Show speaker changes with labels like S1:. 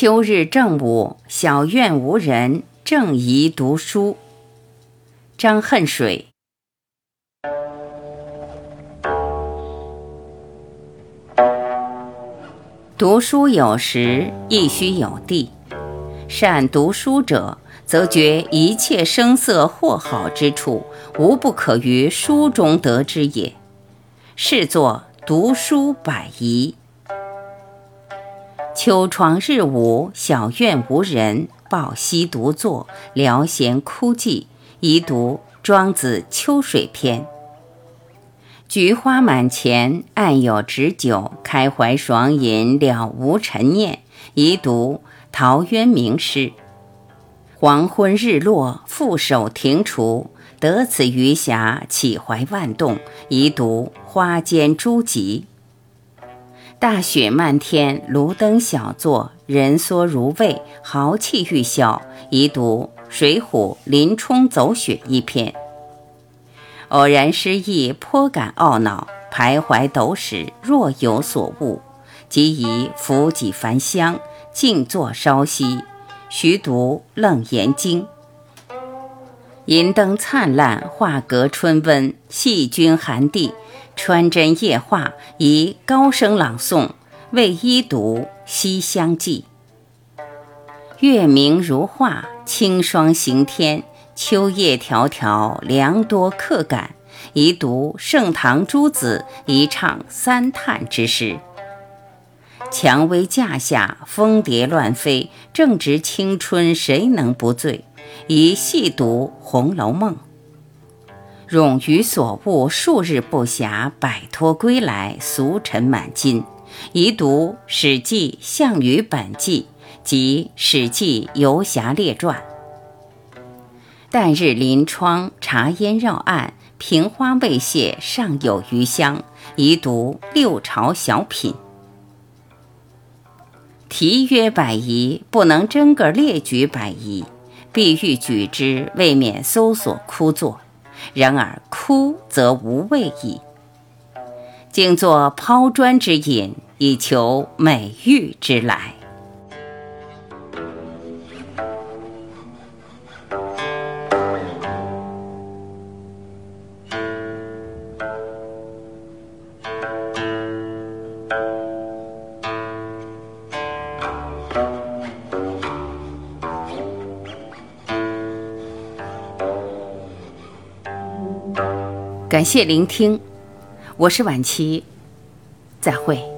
S1: 秋日正午，小院无人，正宜读书。张恨水。读书有时，亦须有地。善读书者，则觉一切声色或好之处，无不可于书中得之也。是作读书百宜。秋窗日午，小院无人，抱膝独坐，聊闲枯寂，宜读《庄子·秋水篇》。菊花满前，案有执酒，开怀爽饮，了无尘念，宜读《陶渊明诗》。黄昏日落，负手庭除，得此余暇，岂怀万动，宜读《花间诸集》。大雪漫天，炉灯小坐，人缩如畏，豪气欲消，宜读《水浒·林冲走雪》一篇。偶然失意，颇感懊恼，徘徊斗史，若有所悟，即宜扶几焚香，静坐稍息，徐读《楞严经》。银灯灿烂，画阁春温，细菌寒地。穿针夜话，宜高声朗诵，为一读《西厢记》。月明如画，清霜行天，秋夜迢迢，凉多客感，宜读盛唐诸子，宜唱三叹之诗。蔷薇架下，蜂蝶乱飞，正值青春，谁能不醉？宜细读《红楼梦》。冗余所悟，数日不暇，摆脱归来，俗尘满襟。宜读《史记·项羽本纪》及《史记·游侠列传》。旦日临窗，茶烟绕案，瓶花未谢，尚有余香。宜读《六朝小品》。题曰百宜，不能真个列举百宜，必欲举之，未免搜索枯作。然而哭则无味矣，静作抛砖之引，以求美玉之来。感谢聆听，我是晚琪，再会。